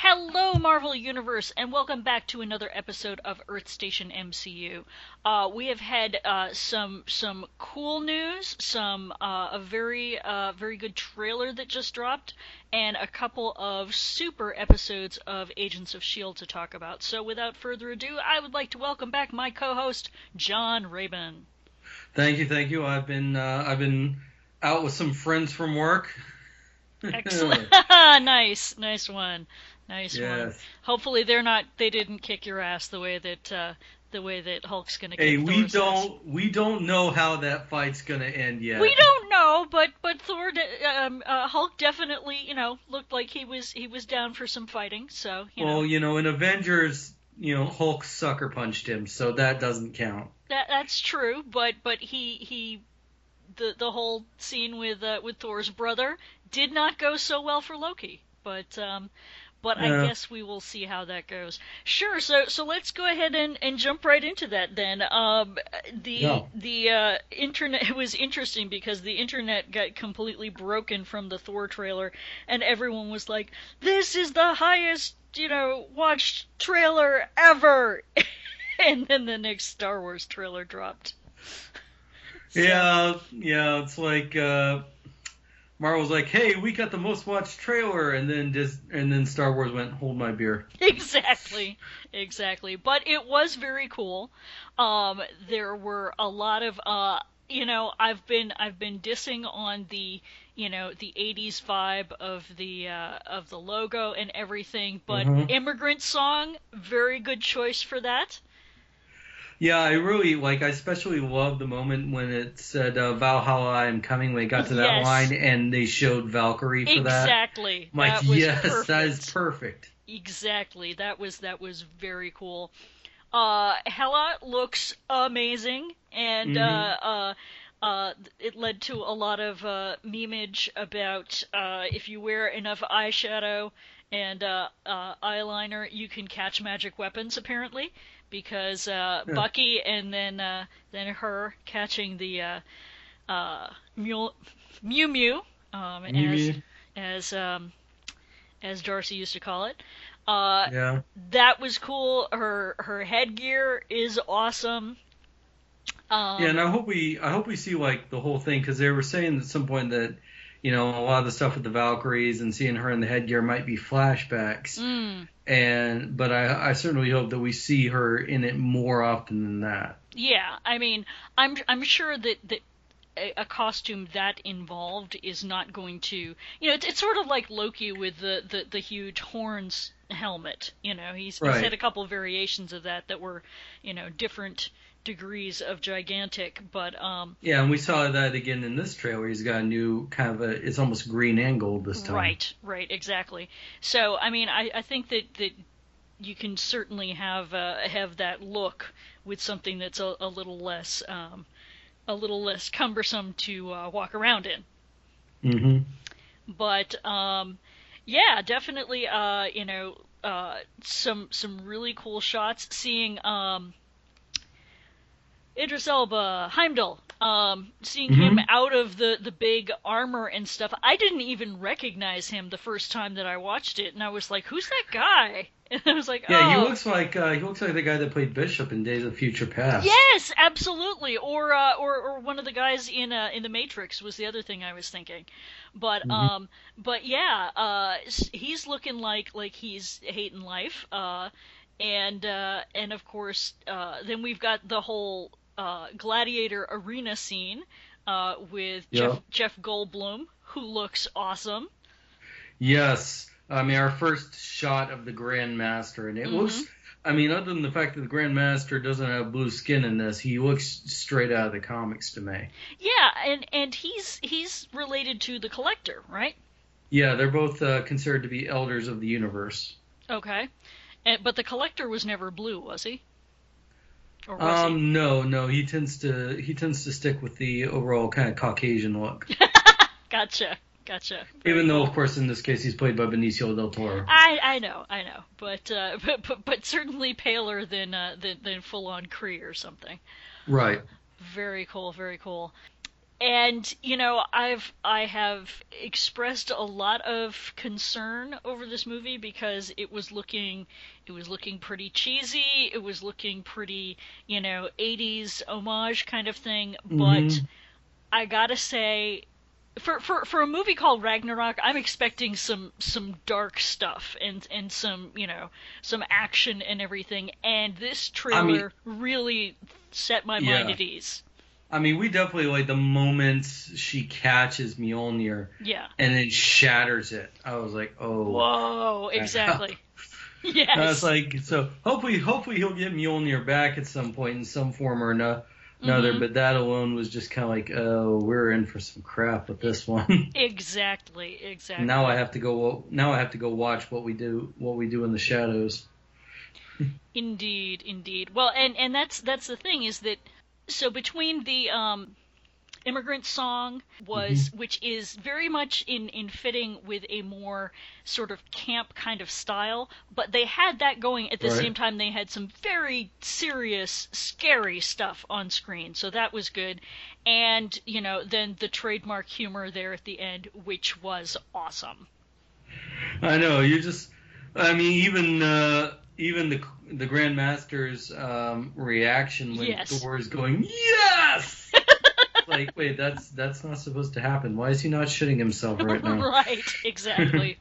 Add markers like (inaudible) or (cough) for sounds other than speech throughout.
Hello, Marvel Universe, and welcome back to another episode of Earth Station MCU. Uh, we have had uh, some some cool news, some uh, a very uh, very good trailer that just dropped, and a couple of super episodes of Agents of Shield to talk about. So, without further ado, I would like to welcome back my co-host John Rabin. Thank you, thank you. I've been uh, I've been out with some friends from work. (laughs) Excellent, (laughs) nice, nice one. Nice Yes. one. Hopefully they're not they didn't kick your ass the way that uh the way that Hulk's gonna kick Hey, we Thor's ass. don't we don't know how that fight's gonna end yet. We don't know, but but Thor, um, uh, Hulk definitely, you know, looked like he was he was down for some fighting. So you well, know you know, in Avengers, you know, Hulk sucker punched him, so that doesn't count. that that's true. But but he he the the whole scene with uh, with Thor's brother did not go so well for Loki. But um, but I guess we will see how that goes. Sure. So so let's go ahead and, and jump right into that then. Um, the Yeah. the uh, internet (laughs) it was interesting because the internet got completely broken from the Thor trailer, and everyone was like, "This is the highest you know watched trailer ever," (laughs) and then the next Star Wars trailer dropped. So- Yeah, yeah, it's like uh Marvel's like, "Hey, we got the most watched trailer," and then just and then Star Wars went, "Hold my beer." (laughs) exactly exactly but it was very cool um there were a lot of uh you know i've been i've been dissing on the you know the 80s vibe of the uh of the logo and everything but Mhm. immigrant song very good choice for that Yeah, I really like. I especially love the moment when it said uh, Valhalla, I am coming. When it got to that Yes. line and they showed Valkyrie for that. exactly I'm like, that was yes, perfect. that is perfect. Exactly. That was that was very cool. Uh, Hela looks amazing, and Mhm. uh, uh, uh, it led to a lot of uh, memeage about uh, if you wear enough eyeshadow and uh, uh, eyeliner, you can catch magic weapons. Apparently, because uh, Yeah. Bucky and then uh, then her catching the uh, uh, Mew Mew Mew um, Mew as Mew. as um, as Darcy used to call it. Uh, Yeah. that was cool. Her her headgear is awesome. Um, Yeah, and I hope we I hope we see like the whole thing because they were saying at some point that you know a lot of the stuff with the Valkyries and seeing her in the headgear might be flashbacks, mm, and but I I certainly hope that we see her in it more often than that. yeah, I mean, I'm I'm sure that that a, costume that involved is not going to, you know, it's, it's sort of like Loki with the the, the huge horns helmet. You know, he's, he's Right. had a couple of variations of that that were, you know, different degrees of gigantic, but um, Yeah, and we saw that again in this trailer. He's got a new kind of a it's almost green and gold this time. Right, right, exactly. So, I mean, I, I think that, that you can certainly have uh, have that look with something that's a, a little less um, a little less cumbersome to uh, walk around in. Mm-hmm. But um, yeah, definitely, uh, you know, uh, some some really cool shots. Seeing um, Idris Elba, Heimdall, um, seeing him Mhm. out of the the big armor and stuff. I didn't even recognize him the first time that I watched it, and I was like, "Who's that guy?" (laughs) And I was like, Yeah, "Oh." he looks like uh, he looks like the guy that played Bishop in Days of Future Past. Yes, absolutely. Or uh, or or one of the guys in uh, in the Matrix was the other thing I was thinking. But Mhm. um but yeah, uh he's looking like like he's hating life. Uh and uh and of course uh then we've got the whole uh gladiator arena scene uh with Yeah. Jeff Jeff Goldblum who looks awesome. Yes. I mean, our first shot of the Grand Master, and it Mhm. looks. I mean, other than the fact that the Grand Master doesn't have blue skin in this, he looks straight out of the comics to me. Yeah, and and he's he's related to the collector, right? Yeah, they're both uh, considered to be elders of the universe. Okay, and, but the collector was never blue, was he? Was Um, no, no, he tends to he tends to stick with the overall kind of Caucasian look. (laughs) Gotcha, gotcha. Even Very though, of course, in this case, he's played by Benicio del Toro. I I know I know, but uh, (laughs) but, but but certainly paler than uh, than, than full on Kree or something. Right. Very cool, very cool. And you know, I've I have expressed a lot of concern over this movie because it was looking it was looking pretty cheesy, it was looking pretty, you know, 80s homage kind of thing, but Mhm. I got to say for, for for a movie called Ragnarok, I'm expecting some some dark stuff and and some you know some action and everything. And this trailer really set my mind at ease. I mean, we definitely like the moments she catches Mjolnir Yeah. and then shatters it. I was like, oh. Whoa. (laughs) Exactly. yes. I was like, so hopefully, hopefully he'll get Mjolnir back at some point in some form or ano- another. Mhm. But that alone was just kind of like, oh, we're in for some crap with this one. (laughs) exactly. Exactly. now I have to go. Now I have to go watch what we do. What we do in the shadows. (laughs) Indeed, indeed. Well, and and that's that's the thing is that so between the um immigrant song was which is very much in in fitting with a more sort of camp kind of style, but they had that going at the Right. same time they had some very serious scary stuff on screen. So that was good. And, you know, then the trademark humor there at the end which was awesome. I know. You just. I mean, even uh, even the the Grandmaster's um, reaction when Yes. Thor is going yes. (laughs) like, wait, that's that's not supposed to happen. Why is he not shitting himself right now? (laughs) right, exactly.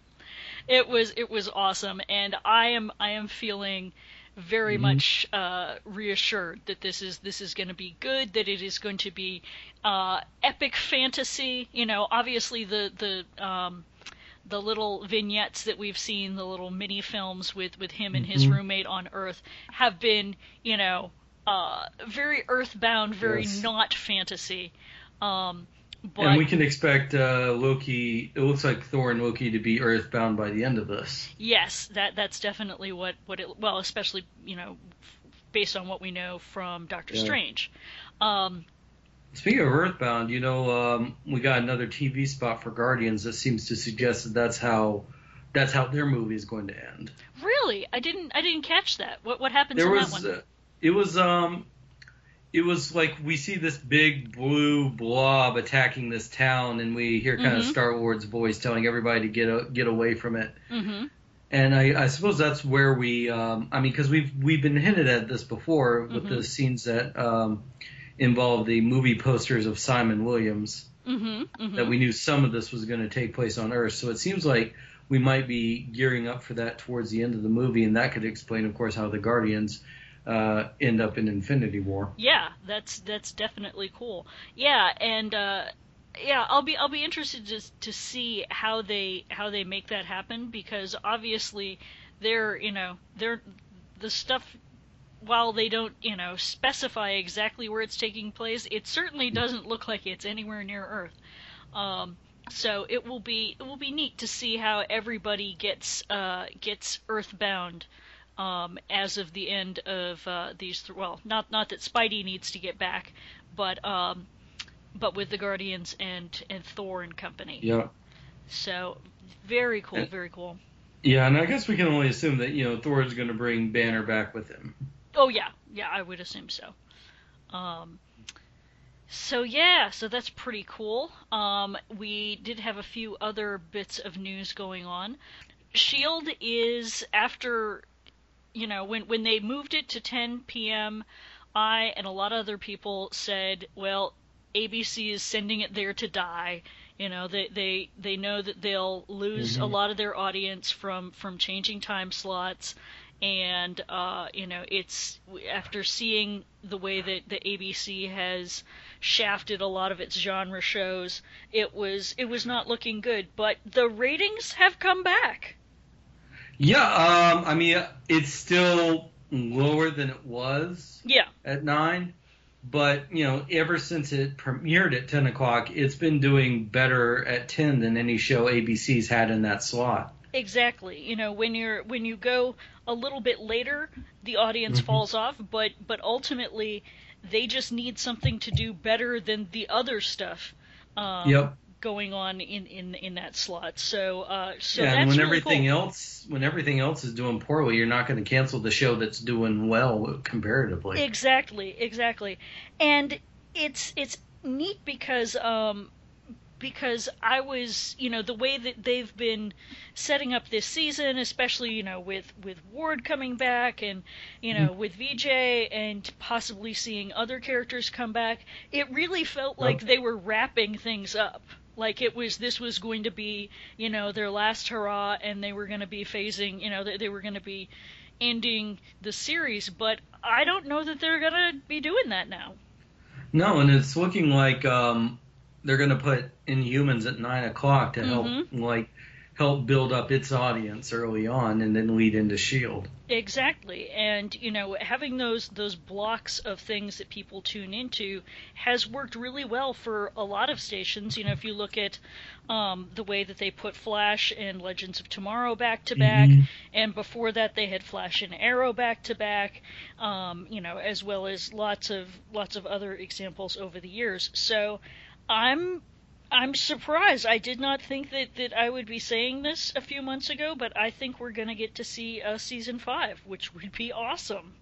it was it was awesome, and I am I am feeling very Mhm. much uh, reassured that this is this is going to be good. That it is going to be uh, epic fantasy. You know, obviously the the um, the little vignettes that we've seen, the little mini films with with him and his Mhm. roommate on Earth, have been you know uh, very earthbound, very Yes. not fantasy. Um, but and we can expect uh, Loki. It looks like Thor and Loki to be Earthbound by the end of this. Yes, that that's definitely what what it well, especially you know, based on what we know from Doctor Yeah. Strange. Um, Speaking of Earthbound, you know, um, we got another TV spot for Guardians that seems to suggest that that's how that's how their movie is going to end. really, I didn't I didn't catch that. What what happens There in was, that one? uh, it was, um, it was like we see this big blue blob attacking this town, and we hear kind of Mhm. Star Wars voice telling everybody to get a, get away from it. mm-hmm. And I, I suppose that's where we, um, I mean, because we've we've been hinted at this before with Mhm. the scenes that um, involve the movie posters of Simon Williams. Mm-hmm. mm-hmm. That we knew some of this was going to take place on Earth. So it seems like we might be gearing up for that towards the end of the movie, and that could explain, of course, how the Guardians uh, end up in Infinity War. Yeah, that's that's definitely cool. Yeah, and uh, yeah, I'll be I'll be interested to to see how they how they make that happen because obviously they're you know they're the stuff while they don't you know specify exactly where it's taking place, it certainly doesn't look like it's anywhere near Earth. Um, so it will be it will be neat to see how everybody gets uh, gets Earthbound um, as of the end of uh, these. Th- well, not not that Spidey needs to get back, but um, but with the Guardians and and Thor and company. Yeah. So very cool, very cool. Yeah, and I guess we can only assume that you know Thor is going to bring Banner back with him. Oh yeah, yeah, I would assume so. Um, so yeah, so that's pretty cool. Um, we did have a few other bits of news going on. Shield is after, you know, when when they moved it to 10 p.m. I and a lot of other people said, well, ABC is sending it there to die. You know, they they they know that they'll lose a Mhm. lot of their audience from from changing time slots and uh, you know it's after seeing the way that the ABC has shafted a lot of its genre shows, it was it was not looking good. But the ratings have come back. Yeah, um, I mean it's still lower than it was Yeah, at nine, but you know, ever since it premiered at 10 o'clock, it's been doing better at 10 than any show ABC's had in that slot. Exactly. You know, when you're when you go a little bit later, the audience Mm-hmm. falls off, but but ultimately they just need something to do better than the other stuff. Um, Yep. Going on in, in, in that slot, so uh, so yeah, and when really everything cool. else when everything else is doing poorly, you're not going to cancel the show that's doing well comparatively. Exactly, exactly. And it's it's neat because um because I was, you know, the way that they've been setting up this season, especially, you know, with with Ward coming back and, you know, with VJ and possibly seeing other characters come back, it really felt like they were wrapping things up. Like it was this was going to be, you know, their last hurrah and they were going to be phasing, you know, they, they were going to be ending the series, but I don't know that they're gonna be doing that now. No, and it's looking like um, they're going to put Inhumans at nine o'clock to help Mm-hmm. like help build up its audience early on, and then lead into Shield. Exactly, and you know, having those those blocks of things that people tune into has worked really well for a lot of stations. You know, if you look at um, the way that they put Flash and Legends of Tomorrow back to back, Mhm. and before that they had Flash and Arrow back to back. Um, you know, as well as lots of lots of other examples over the years. So, I'm I'm surprised. I did not think that, that I would be saying this a few months ago, but I think we're going to get to see uh, season five, which would be awesome.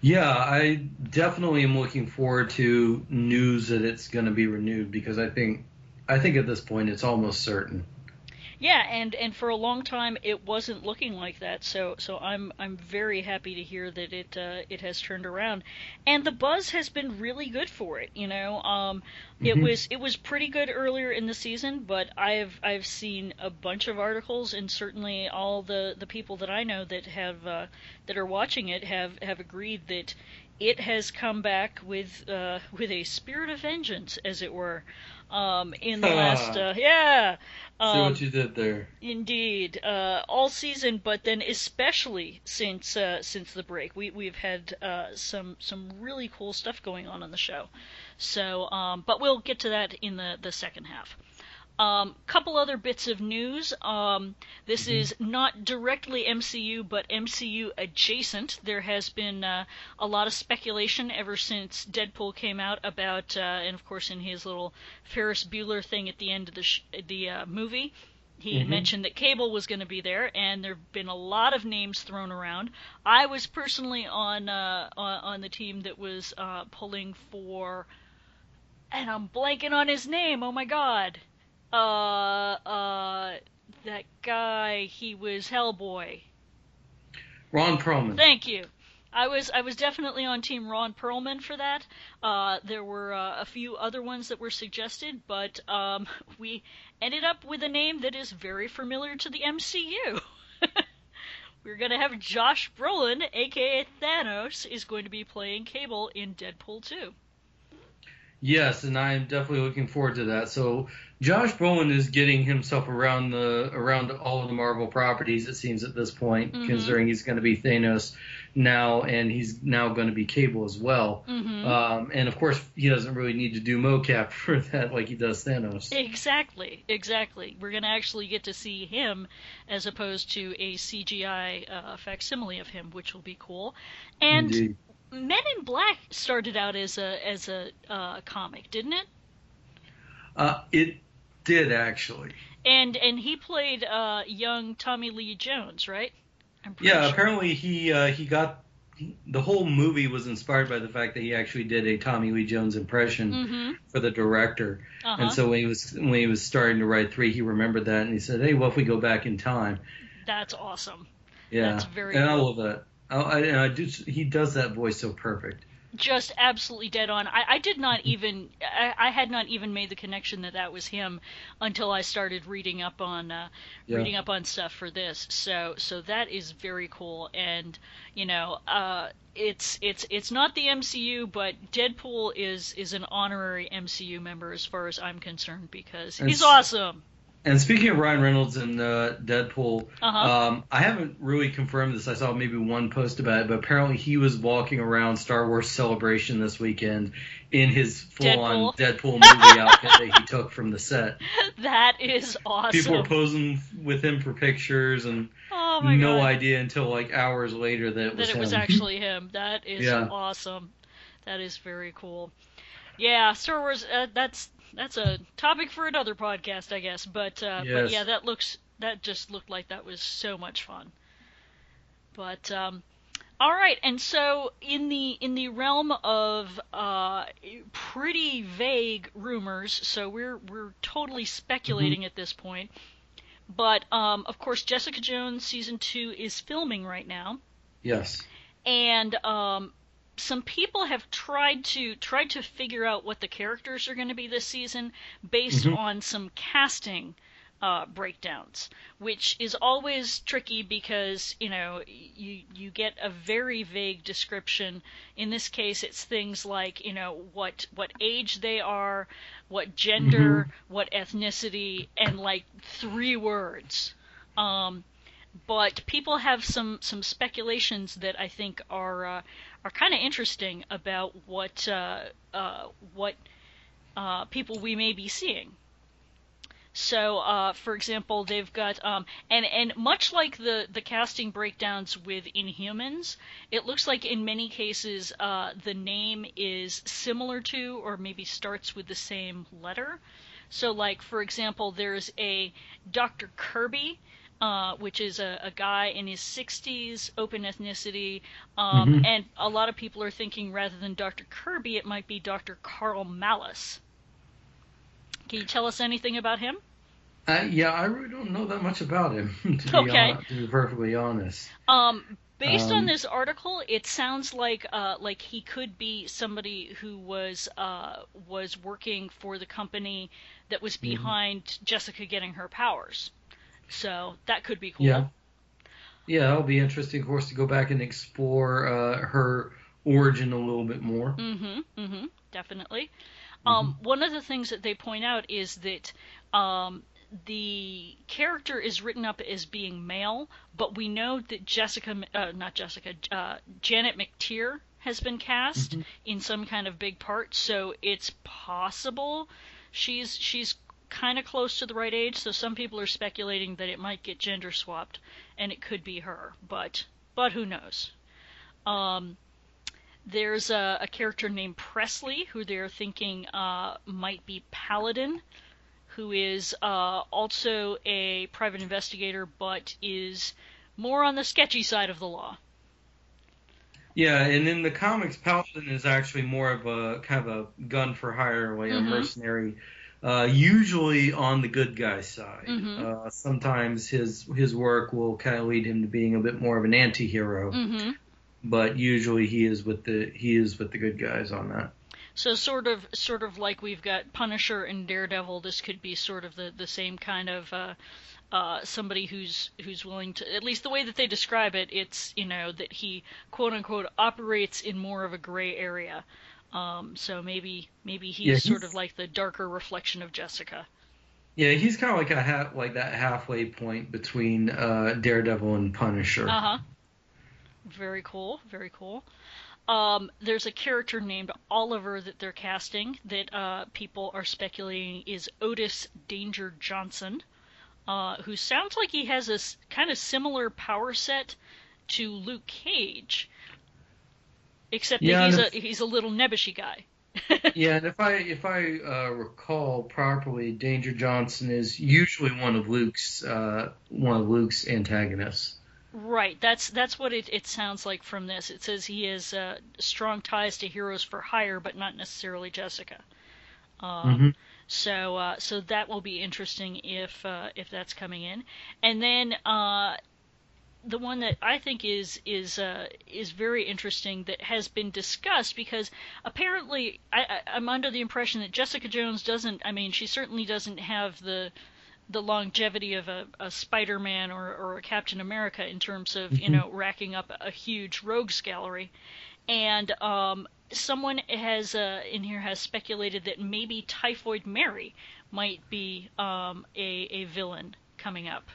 Yeah, I definitely am looking forward to news that it's going to be renewed because I think I think at this point it's almost certain. Yeah, and, and for a long time it wasn't looking like that, so so I'm I'm very happy to hear that it uh, it has turned around, and the buzz has been really good for it. You know, um, it Mhm. was it was pretty good earlier in the season, but I've I've seen a bunch of articles, and certainly all the, the people that I know that have uh, that are watching it have have agreed that it has come back with uh, with a spirit of vengeance, as it were. Um, in the last, uh, yeah, See um, what you did there. Indeed, uh, all season, but then especially since uh, since the break, we we've had uh, some some really cool stuff going on on the show. So, um, but we'll get to that in the the second half. Um, couple other bits of news. Um, this is not directly MCU, but MCU adjacent. There has been uh, a lot of speculation ever since Deadpool came out about, uh, and of course in his little Ferris Bueller thing at the end of the sh- the uh, movie, he Mhm. mentioned that Cable was going to be there, and there've been a lot of names thrown around. I was personally on uh, on, on the team that was uh, pulling for, and I'm blanking on his name. Oh my god, uh, uh, that guy. He was Hellboy. Ron Perlman. Thank you. I was I was definitely on Team Ron Perlman for that. Uh, there were uh, a few other ones that were suggested, but um, (laughs) we ended up with a name that is very familiar to the MCU. (laughs) We're going to have Josh Brolin, aka Thanos, is going to be playing Cable in Deadpool 2. Yes, and I'm definitely looking forward to that. So Josh Brolin is getting himself around the around all of the Marvel properties. It seems at this point, Mhm. considering he's going to be Thanos now, and he's now going to be Cable as well. Mm-hmm. Um, and of course, he doesn't really need to do mocap (laughs) for that like he does Thanos. Exactly, exactly. We're going to actually get to see him as opposed to a CGI uh, facsimile of him, which will be cool. And Indeed. Men in Black started out as a as a uh, comic, didn't it? Uh, it did actually. And and he played uh, young Tommy Lee Jones, right? I'm Yeah, sure. apparently he uh, he got the whole movie was inspired by the fact that he actually did a Tommy Lee Jones impression Mm-hmm. for the director. Uh-huh. And so when he was when he was starting to write three, he remembered that and he said, "Hey, what if we go back in time?" That's awesome. Yeah, That's very and I love that. I, I, I do. He does that voice so perfect. Just absolutely dead on. I, I did not even I, I had not even made the connection that that was him until I started reading up on uh, Yeah. reading up on stuff for this. So so that is very cool. And you know, uh, it's it's it's not the MCU, but Deadpool is is an honorary MCU member as far as I'm concerned because he's It's- awesome. And speaking of Ryan Reynolds and uh, Deadpool, Uh-huh. um, I haven't really confirmed this. I saw maybe one post about it, but apparently he was walking around Star Wars Celebration this weekend in his full-on Deadpool, movie (laughs) outfit that he took from the set. That is awesome. People were posing with him for pictures, and oh no god. idea until like hours later that it was that it was actually him. That is Yeah. awesome. That is very cool. Yeah, Star Wars. Uh, that's that's a topic for another podcast, I guess. But uh, but yeah, that looks that just looked like that was so much fun. But um, all right, and so in the in the realm of uh, pretty vague rumors, so we're we're totally speculating at this point. But um, of course, Jessica Jones season two is filming right now yes. and um, some people have tried to tried to figure out what the characters are going to be this season based Mhm. on some casting uh, breakdowns, which is always tricky because you know you you get a very vague description. In this case, it's things like you know what what age they are, what gender, what ethnicity, and like three words. Um, but people have some some speculations that I think are uh, are kind of interesting about what uh, uh, what uh, people we may be seeing. So, uh, for example, they've got um, and and much like the the casting breakdowns with Inhumans, it looks like in many cases uh, the name is similar to or maybe starts with the same letter. So, like for example, there's a Dr. Kirby uh, which is a, a guy in his 60s, open ethnicity, um, Mhm. and a lot of people are thinking rather than Dr. Kirby, it might be Dr. Karl Malus. Can you tell us anything about him? Uh, yeah, I really don't know that much about him (laughs) to be, Okay. to be perfectly honest. Um, based on Um, this article, it sounds like uh, like he could be somebody who was uh, was working for the company that was Mm-hmm. behind Jessica getting her powers. So that could be cool. Yeah. Yeah, it'll be interesting, of course, to go back and explore uh, her origin a little bit more. Mm-hmm. Mm-hmm. Definitely. Um, one of the things that they point out is that um, the character is written up as being male, but we know that Jessica, uh, not Jessica, uh, Janet McTeer has been cast in some kind of big part, so it's possible she's she's kind of close to the right age. So some people are speculating that it might get gender swapped, and it could be her, but but who knows? Um, there's a, a character named Presley who they're thinking uh, might be Paladin, who is uh, also a private investigator but is more on the sketchy side of the law. Yeah, and in the comics, Paladin is actually more of a kind of a gun for hire, like Mhm. a mercenary, uh, usually on the good guy side. Mhm. Uh, sometimes his his work will kind of lead him to being a bit more of an anti-hero, hmm but usually he is with the he is with the good guys on that. So sort of sort of like we've got Punisher and Daredevil. This could be sort of the, the same kind of uh, uh, somebody who's who's willing to at least the way that they describe it. It's you know that he quote unquote operates in more of a gray area. Um, so maybe maybe he's Yeah, sort of like the darker reflection of Jessica. Yeah, he's kind of like a ha- like that halfway point between uh, Daredevil and Punisher. Uh huh. Very cool. Very cool. Um, there's a character named Oliver that they're casting that uh, people are speculating is Otis Danger Johnson, uh, who sounds like he has a s- kind of similar power set to Luke Cage, except Yeah, that he's a he's a little nebbishy guy. (laughs) Yeah, and if I if I uh, recall properly, Danger Johnson is usually one of Luke's uh, one of Luke's antagonists. Right. That's that's what it, it sounds like from this. It says he has uh, strong ties to heroes for hire, but not necessarily Jessica. Uh, Mhm. So uh, so that will be interesting if uh, if that's coming in, and then uh, the one that I think is is uh, is very interesting that has been discussed because apparently I, I'm under the impression that Jessica Jones doesn't. I mean, she certainly doesn't have the the longevity of a, a Spider-Man or, or a Captain America in terms of you Mhm. know racking up a huge rogues gallery, and um, someone has uh, in here has speculated that maybe Typhoid Mary might be um, a a villain coming up.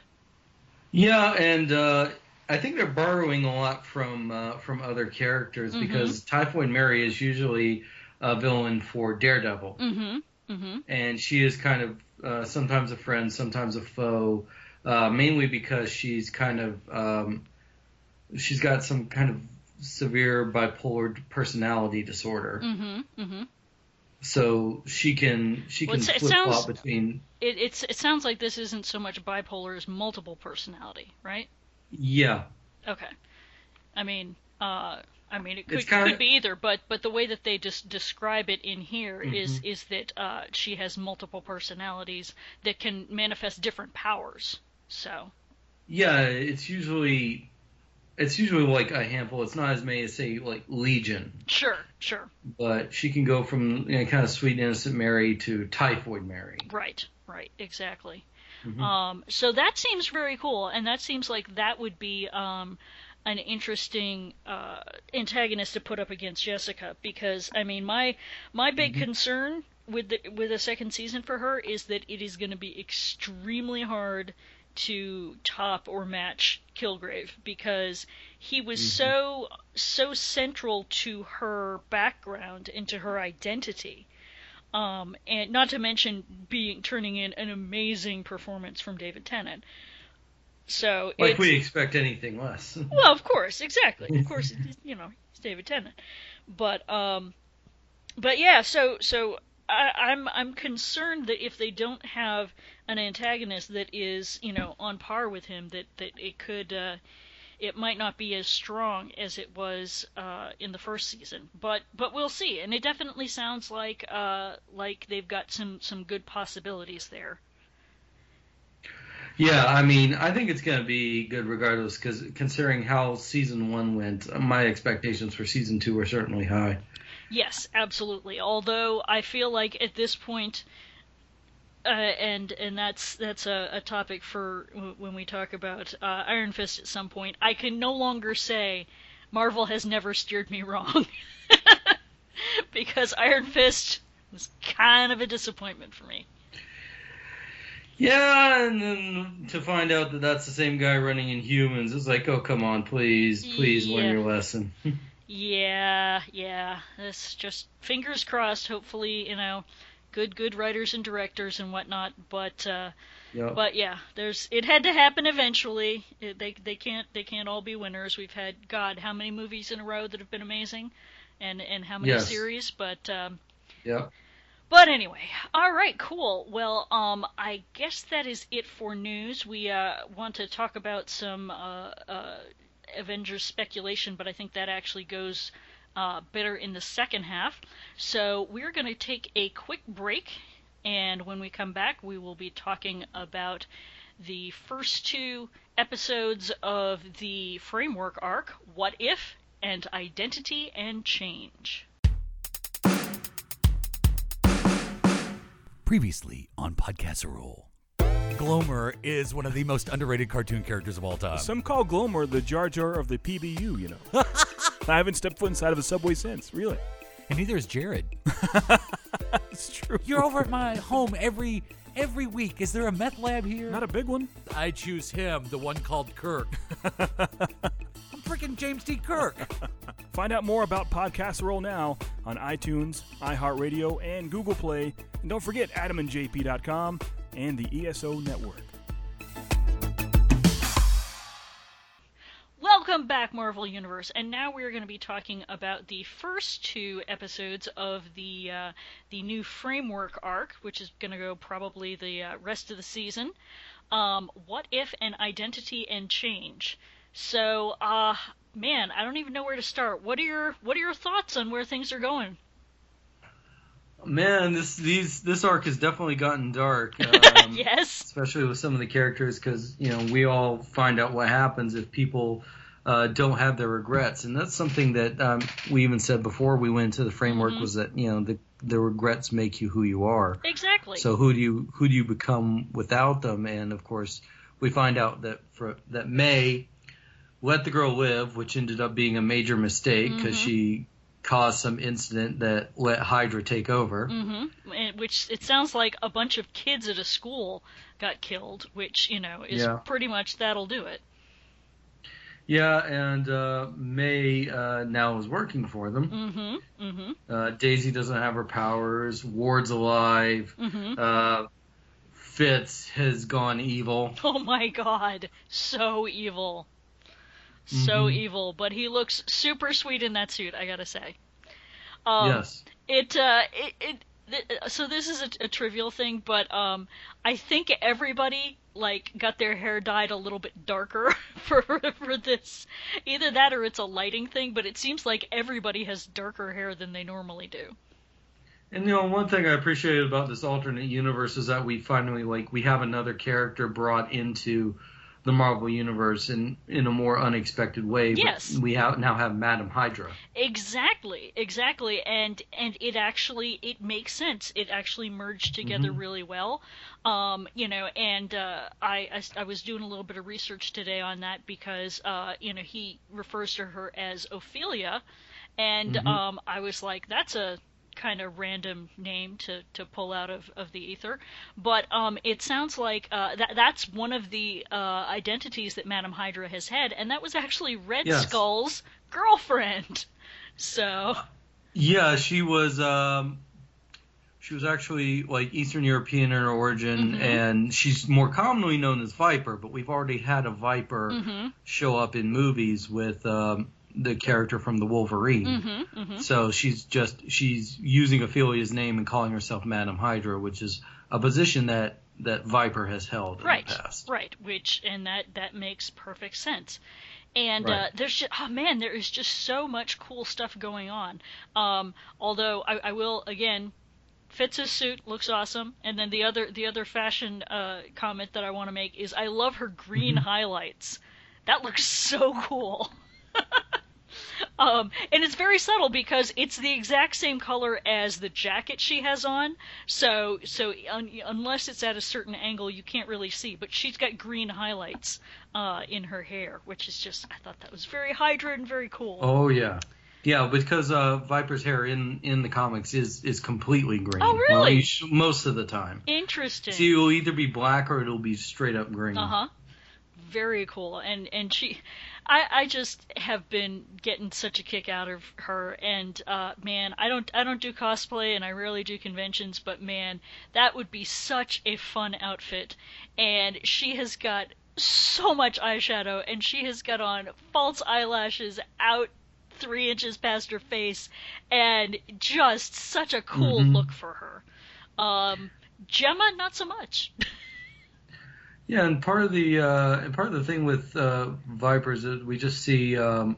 Yeah, and uh, I think they're borrowing a lot from uh, from other characters Mm-hmm. because Typhoid Mary is usually a villain for Daredevil, Mm-hmm. Mm-hmm. and she is kind of uh, sometimes a friend, sometimes a foe, uh, mainly because she's kind of um, she's got some kind of severe bipolar personality disorder. So she can she Well, can flip flop sounds- between It it's it sounds like this isn't so much bipolar as multiple personality, right? yeah Okay. I mean, uh, I mean, it could, kinda- could be either, but but the way that they just describe it in here is Mm-hmm. is that uh, she has multiple personalities that can manifest different powers. So. yeah it's usually it's usually like a handful. It's not as many as say like Legion. Sure, sure. but she can go from you know, kind of sweet innocent Mary to typhoid Mary. Right, right, exactly. Mhm. Um, so that seems very cool, and that seems like that would be um, an interesting uh, antagonist to put up against Jessica. Because I mean, my my big concern with the, with a second season for her is that it is going to be extremely hard to top or match Kilgrave because he was so so central to her background and to her identity. Um, and not to mention being turning in an amazing performance from David Tennant. So Like we expect anything less. (laughs) well, of course, exactly. Of course, (laughs) it's, you know, it's David Tennant. But um, but yeah, so so I, I'm I'm concerned that if they don't have an antagonist that is you know on par with him, that that it could uh, it might not be as strong as it was uh, in the first season. But but we'll see, and it definitely sounds like uh, like they've got some some good possibilities there. yeah, I mean, I think it's going to be good regardless because considering how season one went, my expectations for season two are certainly high. Yes, absolutely. Although I feel like at this point, uh, and and that's that's a, a topic for w- when we talk about uh, Iron Fist at some point. I can no longer say Marvel has never steered me wrong (laughs) because Iron Fist was kind of a disappointment for me. Yeah, and then to find out that that's the same guy running Inhumans, it's like, oh come on, please, please Yeah. learn your lesson. (laughs) Yeah, yeah. This just fingers crossed. Hopefully, you know, good good writers and directors and whatnot. But uh, yeah. But yeah, there's it had to happen eventually. It, they they can't they can't all be winners. We've had God, how many movies in a row that have been amazing, and and how many Yes. series. But um, yeah. but anyway, all right, cool. Well, um, I guess that is it for news. We uh want to talk about some uh uh Avengers speculation, but I think that actually goes. Uh, better in the second half. So, we're going to take a quick break and when we come back, we will be talking about the first two episodes of the framework arc, What If, and Identity and Change. Previously on Podcasserole. Glomer is one of the most underrated cartoon characters of all time. Some call Glomer the Jar Jar of the PBU, you know. (laughs) (laughs) I haven't stepped foot inside of a subway since, really. and neither is Jared. (laughs) It's true. You're over at my home every every week. Is there a meth lab here? Not a big one. I choose him, the one called Kirk. (laughs) I'm freaking James T. Kirk. Find out more about Podcasserole now on iTunes, iHeartRadio, and Google Play. And don't forget adamandjp.com and the ESO Network. Welcome back, Marvel Universe, and now we're going to be talking about the first two episodes of the uh, the new framework arc, which is going to go probably the uh, rest of the season. Um, what if an identity and change? So, uh, man, I don't even know where to start. What are your what are your thoughts on where things are going? Man, this these this arc has definitely gotten dark. (laughs) Um, yes. especially with some of the characters because you know we all find out what happens if people uh, don't have their regrets and that's something that um, we even said before we went into the framework Mhm. was that you know the the regrets make you who you are Exactly. so who do you who do you become without them and of course we find out that for that May let the girl live which ended up being a major mistake because Mhm. she caused some incident that let Hydra take over. Mm-hmm. Which it sounds like a bunch of kids at a school got killed, which you know is Yeah. pretty much that'll do it. Yeah, and uh, May uh, now is working for them. Mm-hmm. Mm-hmm. Uh, Daisy doesn't have her powers. Ward's alive. Mm-hmm. Uh, Fitz has gone evil. (laughs) Oh my god, so evil. So Mhm. evil, but he looks super sweet in that suit, I gotta say. Um, yes. It, uh, it, it, th- so this is a, a trivial thing, but, um, I think everybody, like, got their hair dyed a little bit darker (laughs) for, for this. Either that or it's a lighting thing, but it seems like everybody has darker hair than they normally do. And you know, one thing I appreciated about this alternate universe is that we finally like we have another character brought into the Marvel universe in in a more unexpected way. Yes. we have now have Madam Hydra. Exactly, exactly, and and it actually it makes sense. It actually merged together Mhm. really well, um, you know. And uh, I, I I was doing a little bit of research today on that because uh, you know he refers to her as Ophelia, and Mhm. um, I was like, that's a kind of random name to, to pull out of, of the ether, but um, it sounds like uh, that that's one of the uh, identities that Madame Hydra has had, and that was actually Red Yes. Skull's girlfriend. So Yeah, she was um she was actually like Eastern European in her origin Mhm. and she's more commonly known as Viper, but we've already had a Viper hmm show up in movies with um the character from the Wolverine. hmm hmm So she's just she's using Ophelia's name and calling herself Madam Hydra, which is a position that that Viper has held in right, the past. right, which and that that makes perfect sense. And uh, there's just oh man, there is just so much cool stuff going on. Um, although I, I will again, Fitz's suit looks awesome, and then the other the other fashion uh, comment that I want to make is I love her green Mm-hmm. highlights. That looks so cool. (laughs) Um, and it's very subtle because it's the exact same color as the jacket she has on. So, so un- unless it's at a certain angle, you can't really see. But she's got green highlights uh, in her hair, which is just I thought that was very Hydra and very cool. Oh yeah. Yeah, because uh, Viper's hair in, in the comics is, is completely green. Oh, really? Most of the time. Interesting. So it'll either be black or it'll be straight up green. Uh huh. Very cool. And and she, I I just have been getting such a kick out of her. And uh, man, I don't I don't do cosplay and I rarely do conventions, but man, that would be such a fun outfit. And she has got so much eyeshadow, and she has got on false eyelashes out three inches past her face, and just such a cool Mhm. look for her. Um, Gemma, not so much. (laughs) Yeah, and part of the uh, and part of the thing with uh, Vipers is we just see um,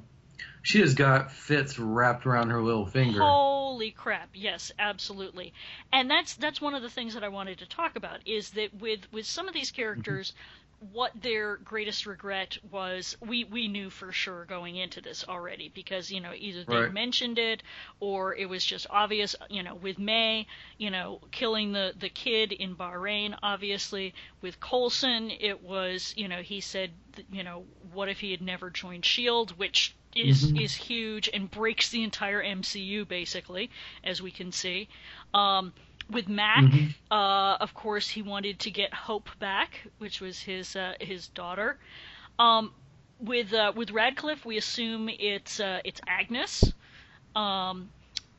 she has got Fitz wrapped around her little finger. Holy crap! Yes, absolutely. And that's that's one of the things that I wanted to talk about is that with with some of these characters, what their greatest regret was, we we knew for sure going into this already because you know either they Right. mentioned it or it was just obvious. You know, with May, you know, killing the the kid in Bahrain, obviously. With Coulson, it was you know he said you know what if he had never joined Shield, which is Mhm. is huge and breaks the entire MCU basically, as we can see. Um, with Mac, Mhm. uh, of course, he wanted to get Hope back, which was his uh, his daughter. Um, with uh, with Radcliffe, we assume it's uh, it's Agnes, um,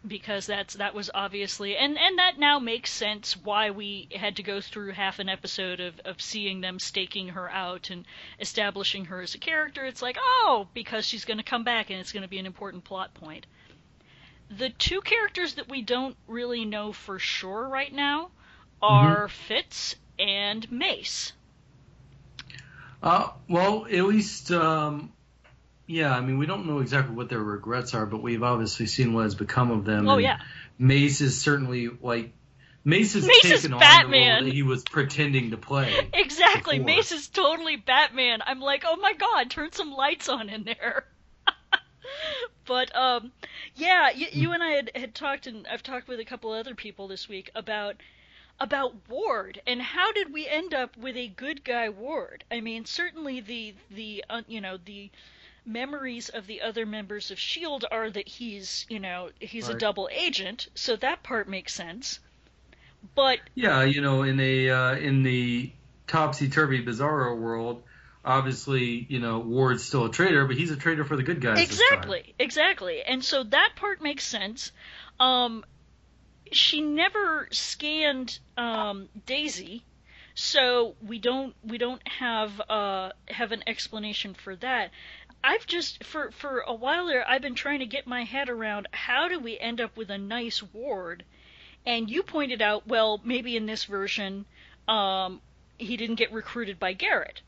because that's that was obviously and and that now makes sense why we had to go through half an episode of of seeing them staking her out and establishing her as a character. It's like oh, because she's going to come back and it's going to be an important plot point the two characters that we don't really know for sure right now are Fitz and Mace. Uh, well, at least, um, yeah. I mean, we don't know exactly what their regrets are, but we've obviously seen what has become of them. Oh yeah, Mace is certainly like Mace has Mace is taken on Batman. the role that he was pretending to play. (laughs) exactly. before. Mace is totally Batman. I'm like, oh my god, turn some lights on in there. But um, yeah, you, you and I had, had talked, and I've talked with a couple other people this week about about Ward and how did we end up with a good guy Ward? I mean, certainly the the uh, you know the memories of the other members of Shield are that he's, you know, he's Right. a double agent, so that part makes sense. But Yeah, you know, in a uh, in the topsy turvy bizarro world, obviously, you know, Ward's still a traitor, but he's a traitor for the good guys. exactly, exactly. And so that part makes sense. Um she never scanned um Daisy, so we don't we don't have uh have an explanation for that. I've just for for a while there I've been trying to get my head around how do we end up with a nice ward? And you pointed out, well, maybe in this version, um, he didn't get recruited by Garrett.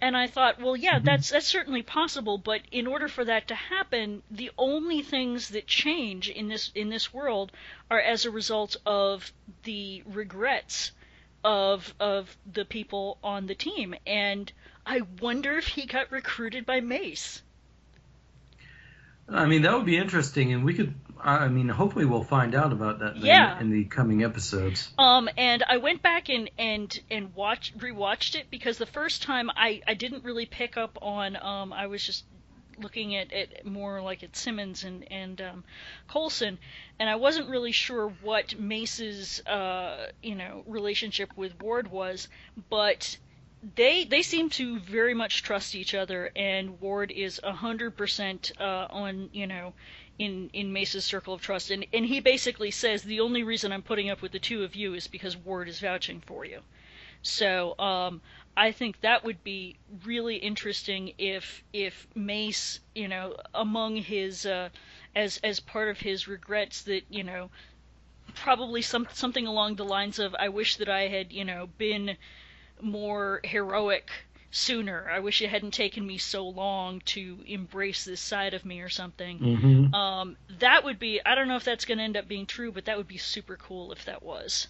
And I thought, well, yeah, mm-hmm. that's that's certainly possible, but in order for that to happen, the only things that change in this in this world are as a result of the regrets of of the people on the team. And I wonder if he got recruited by Mace. I mean, that would be interesting, and we could. I mean, hopefully, we'll find out about that in- Yeah. in the coming episodes. Um, and I went back and and and watched rewatched it because the first time I I didn't really pick up on um I was just looking at it more like at Simmons and and um, Coulson, and I wasn't really sure what Mace's uh you know relationship with Ward was, but they they seem to very much trust each other, and Ward is a hundred percent uh on you know in in Mace's circle of trust, and and he basically says the only reason I'm putting up with the two of you is because Ward is vouching for you. So um, I think that would be really interesting if if Mace, you know, among his uh, as as part of his regrets that you know probably some something along the lines of I wish that I had you know been more heroic sooner. I wish it hadn't taken me so long to embrace this side of me or something. Mm-hmm. Um, that would be I don't know if that's going to end up being true, but that would be super cool if that was.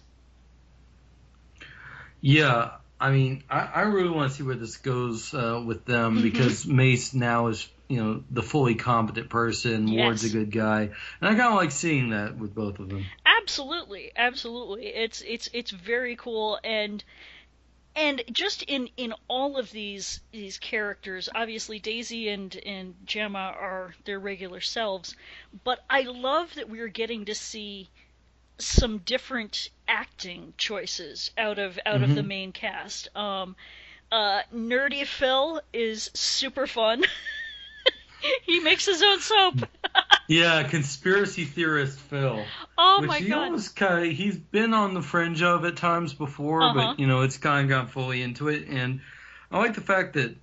Yeah, I mean, I, I really want to see where this goes uh, with them Mhm. because Mace now is, you know, the fully competent person. Ward's a good guy, and I kind of like seeing that with both of them. Absolutely, absolutely. It's it's it's very cool and and just in in all of these these characters, obviously Daisy and and Jemma are their regular selves, but I love that we're getting to see some different acting choices out of out of the Mhm. main cast. Um uh Nerdy Phil is super fun. (laughs) he makes his own soap. Yeah, conspiracy theorist Phil. Oh which my he god. almost kind of, he's been on the fringe of at times before, Uh-huh. but you know it's kind of got fully into it, and I like the fact that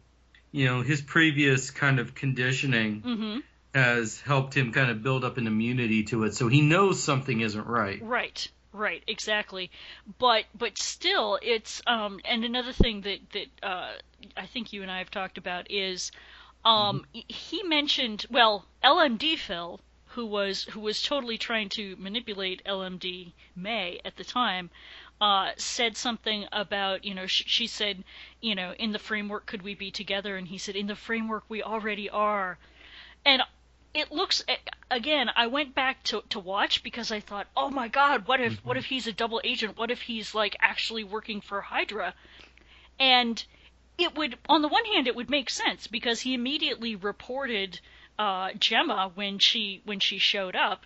you know his previous kind of conditioning Mhm. has helped him kind of build up an immunity to it, so he knows something isn't right. Right, right, exactly. But but still, it's um. And another thing that that uh, I think you and I have talked about is, um, he mentioned well LMD Phil, who was who was totally trying to manipulate LMD May at the time. Uh, said something about you know sh- she said you know in the framework could we be together? And he said in the framework we already are. And it looks again i went back to, to watch because i thought oh my god what if what if he's a double agent? What if he's like actually working for hydra? And it would on the one hand it would make sense because he immediately reported uh, jemma when she when she showed up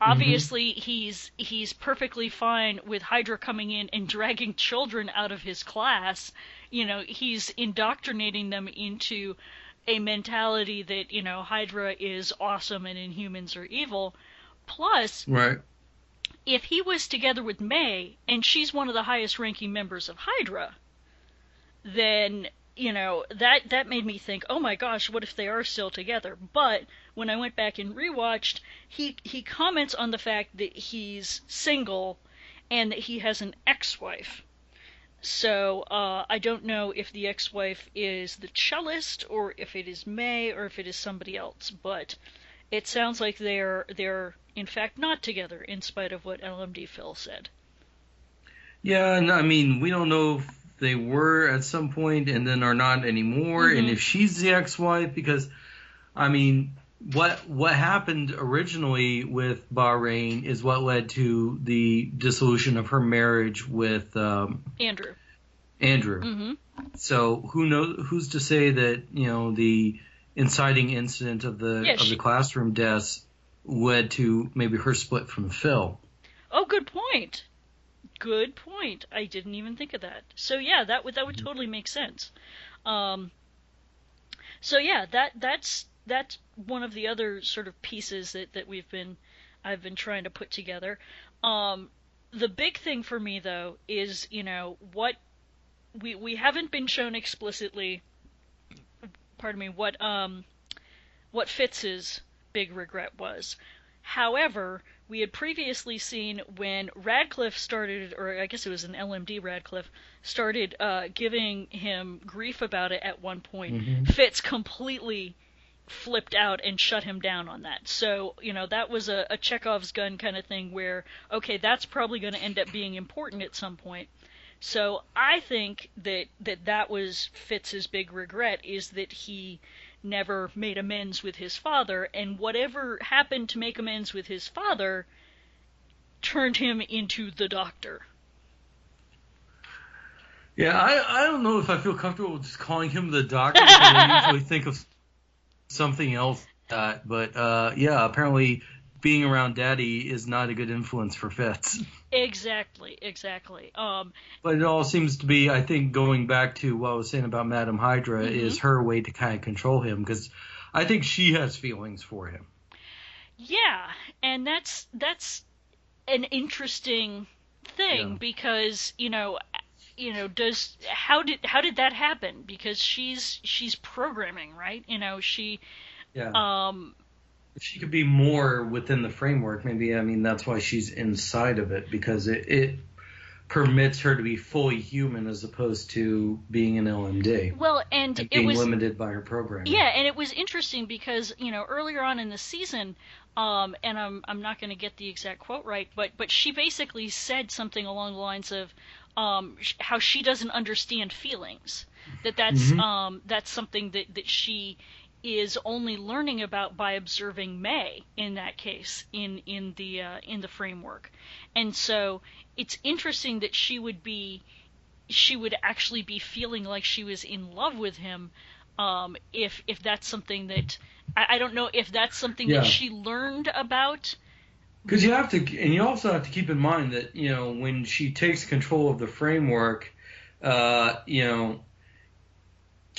obviously he's he's perfectly fine with hydra coming in and dragging children out of his class you know he's indoctrinating them into a mentality that you know Hydra is awesome and Inhumans are evil. Plus, Right. if he was together with May and she's one of the highest ranking members of Hydra, then you know that that made me think, oh my gosh, what if they are still together? But when I went back and rewatched, he he comments on the fact that he's single and that he has an ex-wife. So uh, I don't know if the ex-wife is the cellist or if it is May or if it is somebody else, but it sounds like they're they're in fact not together, in spite of what LMD Phil said. Yeah, and I mean, we don't know they were at some point and then are not anymore, and Mhm. if she's the ex-wife, because, I mean, what what happened originally with Bahrain is what led to the dissolution of her marriage with um, Andrew. Andrew. hmm So who knows? Who's to say that you know the inciting incident of the Yeah, of she- the classroom deaths led to maybe her split from Phil. Oh, good point. Good point. I didn't even think of that. So yeah, that would that would totally make sense. Um, so yeah, that that's that's one of the other sort of pieces that that we've been I've been trying to put together. Um, the big thing for me though is you know what we we haven't been shown explicitly. Pardon me. What um what Fitz's big regret was. However, we had previously seen when Radcliffe started, or I guess it was an LMD Radcliffe, started uh, giving him grief about it at one point, Fitz completely flipped out and shut him down on that. So, you know, that was a, a Chekhov's gun kind of thing where, okay, that's probably going to end up being important at some point. So I think that, that that was Fitz's big regret is that he never made amends with his father, and whatever happened to make amends with his father turned him into the doctor. Yeah, I I don't know if I feel comfortable with just calling him the doctor because I (laughs) usually think of something else. That, but uh, yeah, apparently being around Daddy is not a good influence for Fitz. Exactly, exactly. Um, But it all seems to be, I think, going back to what I was saying about Madame Hydra Mhm. is her way to kind of control him because I think she has feelings for him. yeah, and that's that's an interesting thing Yeah. because you know, you know, does how did how did that happen? Because she's she's programming, right? You know, she Yeah. um she could be more within the framework, maybe I mean that's why she's inside of it because it, it permits her to be fully human as opposed to being an LMD well, and and it being was limited by her program. Yeah, and it was interesting because you know earlier on in the season, um, and I'm I'm not going to get the exact quote right, but but she basically said something along the lines of um, how she doesn't understand feelings. That that's Mhm. um, that's something that that she is only learning about by observing May in that case in in the uh, in the framework, and so it's interesting that she would be she would actually be feeling like she was in love with him um, if if that's something that I, I don't know if that's something Yeah. that she learned about. Because you have to, and you also have to keep in mind that you know when she takes control of the framework, uh, you know,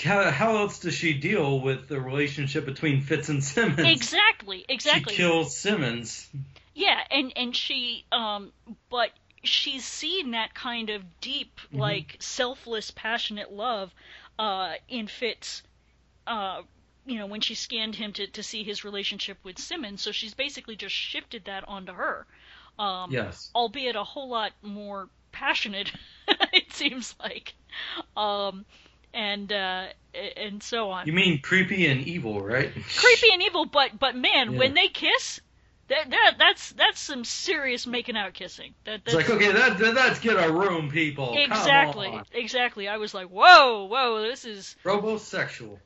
how, how else does she deal with the relationship between Fitz and Simmons? Exactly, exactly. She kills Simmons. Yeah, and and she um, but she's seen that kind of deep, Mm-hmm. like selfless, passionate love uh, in Fitz. Uh, you know, when she scanned him to, to see his relationship with Simmons, so she's basically just shifted that onto her. Um, Yes. albeit a whole lot more passionate (laughs) it seems like um and uh and so on You mean creepy and evil, right? creepy and evil but but man Yeah. when they kiss that, that that's that's some serious making out kissing that, It's that's like, okay, that, that let's get a room, people. Exactly exactly i was like whoa whoa this is (laughs) Robosexual.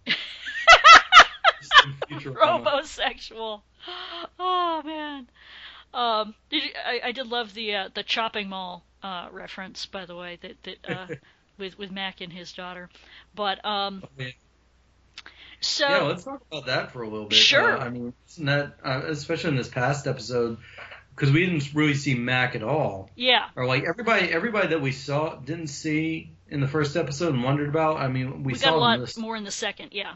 Just in future (laughs) robosexual (gasps) oh man um did you, I, I did love the uh, the chopping mall uh reference by the way that that uh (laughs) with with mack and his daughter but um Okay. so yeah, let's talk about that for a little bit. Sure. Uh, I mean, isn't that, uh, especially in this past episode, because we didn't really see Mack at all, yeah or like everybody, everybody that we saw didn't see in the first episode and wondered about. I mean, we, we, saw a lot this, more in the second yeah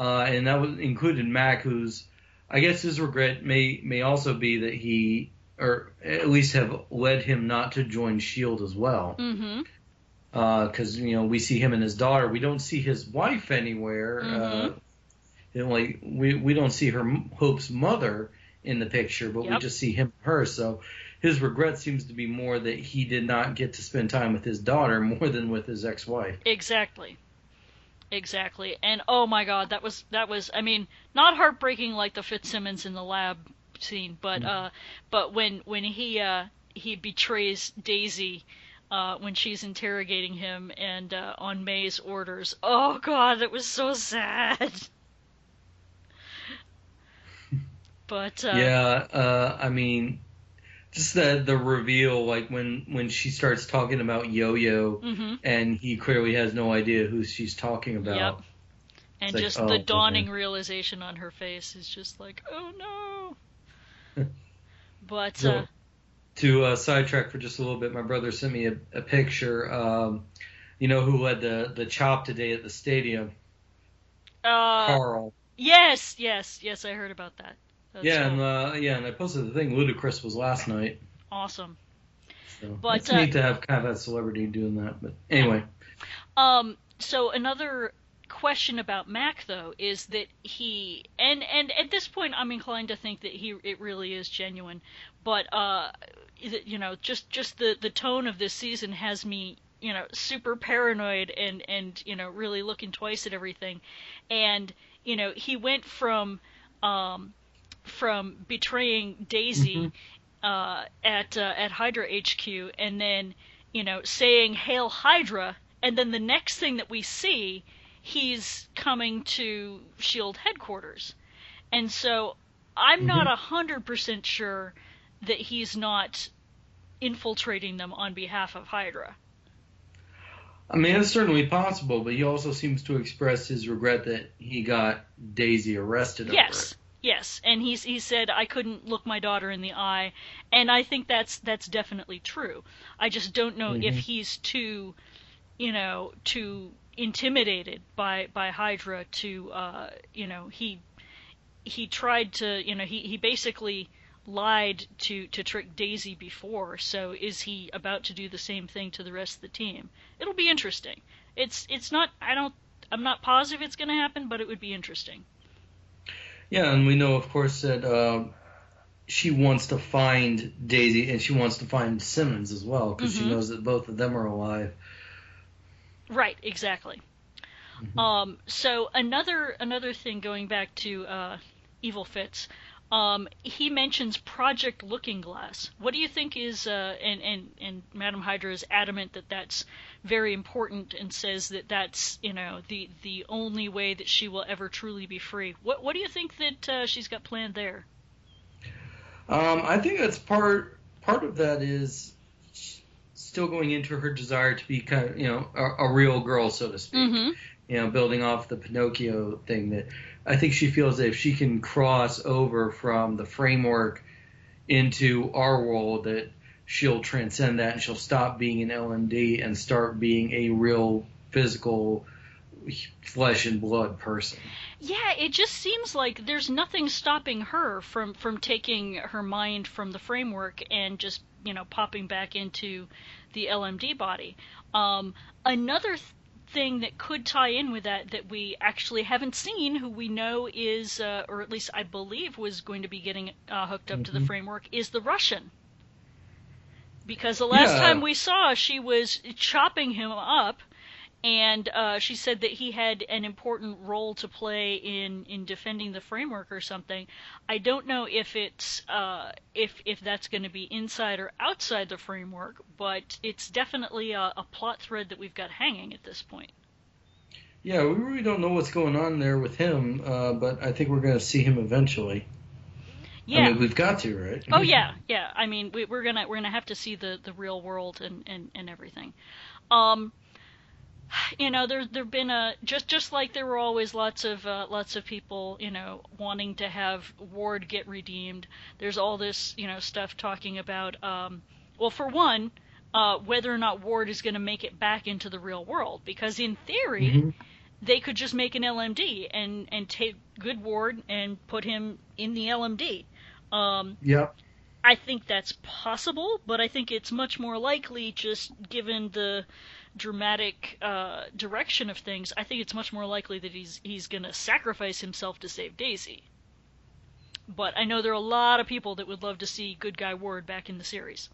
uh, and that was included Mack, who's, I guess, his regret may may also be that he, or at least have led him not to join Shield as well. mm-hmm because you know we see him and his daughter. We don't see his wife anywhere. Uh, Mhm. you know, like we we don't see her Hope's mother in the picture, but we just see him and her. So his regret seems to be more that he did not get to spend time with his daughter (laughs) more than with his ex-wife. Exactly. Exactly. And oh my god, that was that was I mean, not heartbreaking like the Fitzsimmons in the lab scene, but uh but when when he uh he betrays Daisy uh when she's interrogating him and uh on May's orders. Oh god, it was so sad. (laughs) But uh yeah, uh, I mean, just the the reveal, like when when she starts talking about Yo-Yo, mhm. and he clearly has no idea who she's talking about. Yep. And It's like, just oh, the dawning realization on her face is just like, oh no. (laughs) but So- uh, To uh, sidetrack for just a little bit, my brother sent me a, a picture. Um, you know who led the the chop today at the stadium? uh, Carl. yes, yes, yes, I heard about that. That's yeah, cool. and uh, yeah, and I posted the thing. Ludacris was last night. awesome. So But, it's uh, neat to have kind of a celebrity doing that. But anyway, Um, so another question about Mack though is that he and and at this point I'm inclined to think that he it really is genuine, but uh, you know, just just the the tone of this season has me you know super paranoid and and you know really looking twice at everything, and you know he went from um from betraying Daisy uh, at uh, at Hydra HQ, and then you know saying "Hail Hydra," and then the next thing that we see, he's coming to Shield headquarters, and so I'm not a hundred percent sure that he's not infiltrating them on behalf of Hydra. I mean it's certainly possible, but he also seems to express his regret that he got Daisy arrested over Yes. it. Yes, and he's he said I couldn't look my daughter in the eye, and I think that's that's definitely true. I just don't know if he's too, you know, too intimidated by by Hydra to, uh, you know, he he tried to, you know, he he basically lied to to trick Daisy before. So is he about to do the same thing to the rest of the team? It'll be interesting. It's it's not I don't I'm not positive it's going to happen, but it would be interesting. Yeah, and we know, of course, that uh, she wants to find Daisy and she wants to find Simmons as well because she Mhm. knows that both of them are alive. Right, exactly. Um, so another another thing going back to uh, Evil Fitz, um, he mentions Project Looking Glass. What do you think is uh, and and and Madam Hydra is adamant that that's very important and says that that's you know the the only way that she will ever truly be free. What what do you think that uh, she's got planned there? Um, I think that's part part of that is still going into her desire to be kind of you know a, a real girl, so to speak. Mm-hmm. You know, building off the Pinocchio thing that I think she feels that if she can cross over from the framework into our world, that she'll transcend that and she'll stop being an LMD and start being a real physical flesh and blood person. Yeah, it just seems like there's nothing stopping her from from taking her mind from the framework and just you know popping back into the LMD body. Um, another th- thing that could tie in with that that we actually haven't seen, who we know is, uh, or at least I believe was going to be getting uh, hooked up to the Mhm. framework, is the Russian. Because the last Yeah. time we saw, she was chopping him up and uh, she said that he had an important role to play in, in defending the framework or something. I don't know if it's uh, if if that's going to be inside or outside the framework, but it's definitely a, a plot thread that we've got hanging at this point. Yeah, we really don't know what's going on there with him, uh, but I think we're going to see him eventually. Yeah. I mean, we've got to, right? Oh yeah, yeah. I mean, we, we're gonna we're gonna have to see the, the real world and, and, and everything. Um, you know, there there've been a just just like there were always lots of uh, lots of people, you know, wanting to have Ward get redeemed. There's all this, you know, stuff talking about. Um, well, for one, uh, whether or not Ward is going to make it back into the real world, because in theory, Mhm. they could just make an LMD and and take good Ward and put him in the LMD. Um, Yep. I think that's possible, but I think it's much more likely, just given the dramatic uh, direction of things. I think it's much more likely that he's he's going to sacrifice himself to save Daisy. But I know there are a lot of people that would love to see Good Guy Ward back in the series.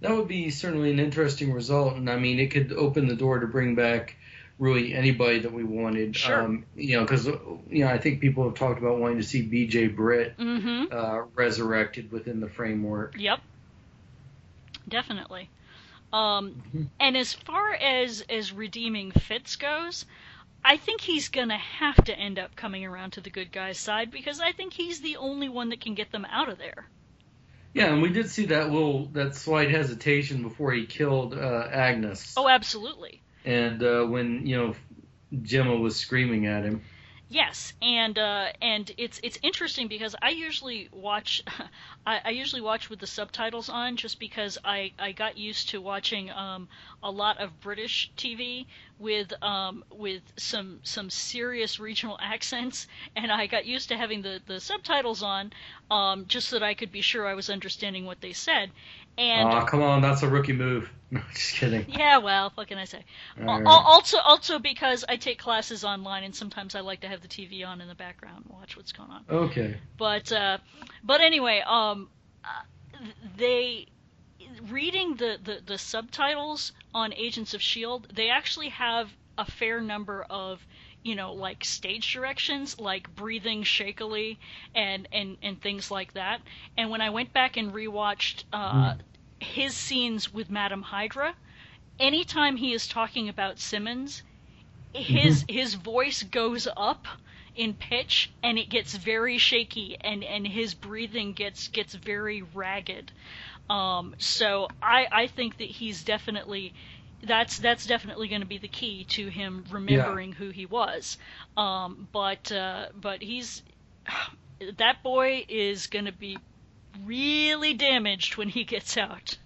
That would be certainly an interesting result, and I mean, it could open the door to bring back really anybody that we wanted. Sure. Um, you know, because you know, I think people have talked about wanting to see B.J. Britt Mm-hmm. uh, resurrected within the framework. Yep. Definitely. Um, and as far as as redeeming Fitz goes, I think he's gonna have to end up coming around to the good guy's side because I think he's the only one that can get them out of there. Yeah, and we did see that little that slight hesitation before he killed uh, Agnes, Oh, absolutely. and uh, when you know Jemma was screaming at him. Yes, and uh, and it's it's interesting because I usually watch, (laughs) I, I, usually watch with the subtitles on just because I, I got used to watching um, a lot of British TV with um, with some some serious regional (laughs) accents, and I got used to having the, the subtitles on um, just so that I could be sure I was understanding what they said. And oh, come on, that's a rookie move. (laughs) No, just kidding. Yeah, well, what can I say? Right. Also, also because I take classes online, and sometimes I like to have the TV on in the background, and watch what's going on. Okay. But, uh, but anyway, um, they reading the, the the subtitles on Agents of Shield, they actually have a fair number of you know like stage directions like breathing shakily and and and things like that and when i went back and rewatched uh, mm his scenes with Madam Hydra, anytime he is talking about Simmons, his mm-hmm. his voice goes up in pitch and it gets very shaky and and his breathing gets gets very ragged. Um, so I I think that he's definitely that's that's definitely going to be the key to him remembering yeah. who he was. Um, but uh, but he's (sighs) that boy is going to be really damaged when he gets out.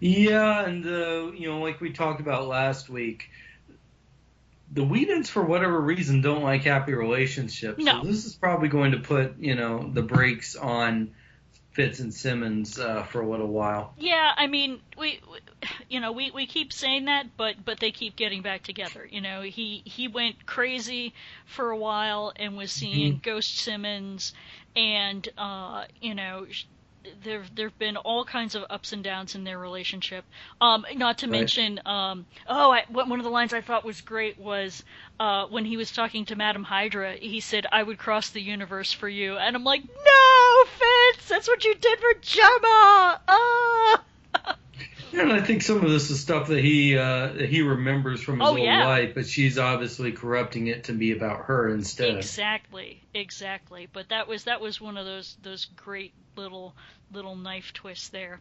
Yeah, and uh, you know, like we talked about last week, the Whedons, for whatever reason, don't like happy relationships. No. So this is probably going to put you know the brakes on Fitz and Simmons uh, for a little while. Yeah, I mean, we, we, you know, we, we keep saying that, but but they keep getting back together. You know, he he went crazy for a while and was seeing mm-hmm. Ghost Simmons, and uh, you know, there there've been all kinds of ups and downs in their relationship. Um, not to right. mention, um, oh, I, one of the lines I thought was great was uh, when he was talking to Madam Hydra. He said, "I would cross the universe for you," and I'm like, "No, Fitz, that's what you did for Jemma." Ah. And I think some of this is stuff that he uh, that he remembers from his oh, old yeah. life, but she's obviously corrupting it to be about her instead. Exactly, exactly. But that was that was one of those those great little little knife twists there.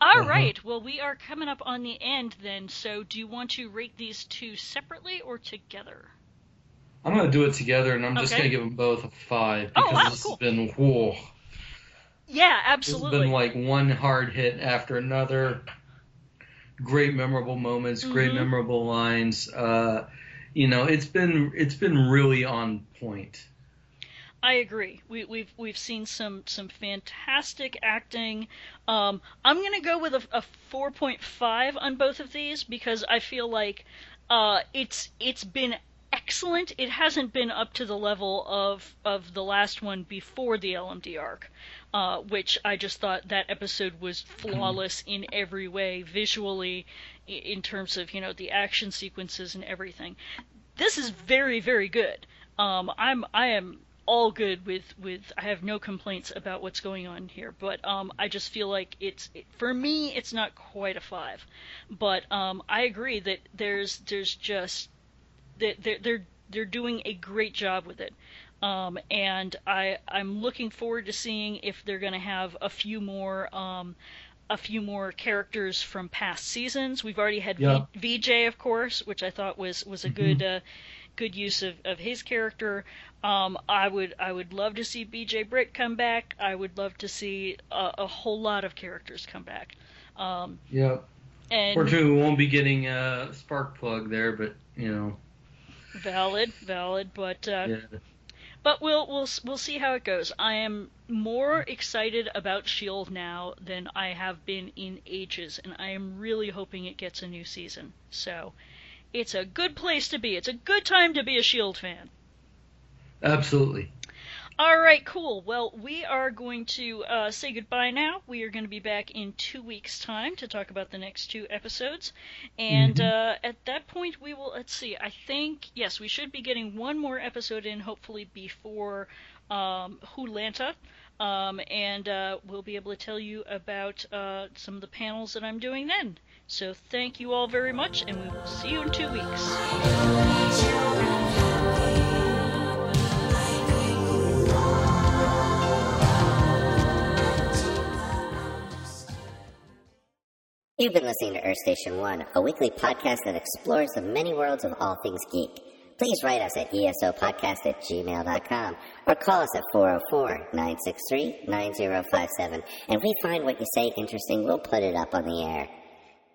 All uh-huh. right, well we are coming up on the end then. So do you want to rate these two separately or together? I'm gonna do it together, and I'm just gonna give them both a five because oh, wow, this cool. has been whoa. Yeah, absolutely. It's been like one hard hit after another great memorable moments, great mm-hmm. memorable lines. Uh, you know, it's been it's been really on point. I agree. We, have we've, we've seen some some fantastic acting. Um, I'm gonna go with a, a 4.5 on both of these because I feel like uh, it's it's been excellent. It hasn't been up to the level of of the last one before the LMD arc, uh, which I just thought that episode was flawless in every way, visually, in terms of you know the action sequences and everything. This is very very good. Um, I'm I am all good with with I have no complaints about what's going on here, but um, I just feel like it's it, for me it's not quite a five, but um, I agree that there's there's just they're, they're they're doing a great job with it. Um, and I I'm looking forward to seeing if they're going to have a few more um, a few more characters from past seasons. We've already had yeah. v, VJ, of course, which I thought was was a mm-hmm. good uh, good use of, of his character. Um, I would I would love to see BJ Britt come back. I would love to see a, a whole lot of characters come back. Um, yeah. And Fortunately, we won't be getting a spark plug there, but you know. Valid, valid, but uh, yeah. but we'll we'll we'll see how it goes. I am more excited about Shield now than I have been in ages, and I am really hoping it gets a new season. So, it's a good place to be. It's a good time to be a Shield fan. Absolutely. All right, cool. Well, we are going to uh, say goodbye now. We are going to be back in two weeks' time to talk about the next two episodes. And mm-hmm. uh, at that point, we will, let's see, I think, yes, we should be getting one more episode in, hopefully before um, Wholanta. Um, and uh, we'll be able to tell you about uh, some of the panels that I'm doing then. So thank you all very much, and we will see you in two weeks. You've been listening to Earth Station One, a weekly podcast that explores the many worlds of all things geek. please write us at esopodcast at gmail.com or call us at 404-963-9057. And we find what you say interesting, we'll put it up on the air.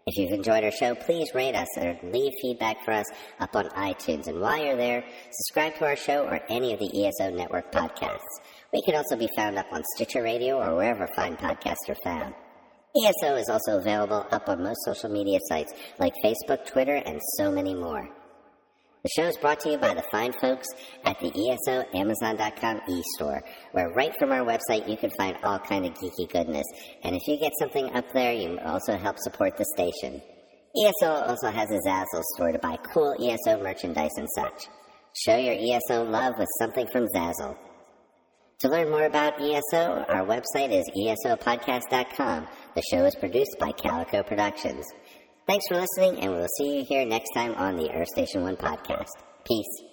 If you've enjoyed our show, please rate us or leave feedback for us up on iTunes. And while you're there, subscribe to our show or any of the ESO Network podcasts. We can also be found up on Stitcher Radio or wherever fine podcasts are found. ESO is also available up on most social media sites like Facebook, Twitter, and so many more. The show is brought to you by the fine folks at the ESO Amazon.com e-store, where right from our website you can find all kind of geeky goodness. And if you get something up there, you also help support the station. ESO also has a Zazzle store to buy cool ESO merchandise and such. Show your ESO love with something from Zazzle. To learn more about ESO, our website is esopodcast.com. The show is produced by Calico Productions. Thanks for listening, and we'll see you here next time on the Earth Station One podcast. Peace.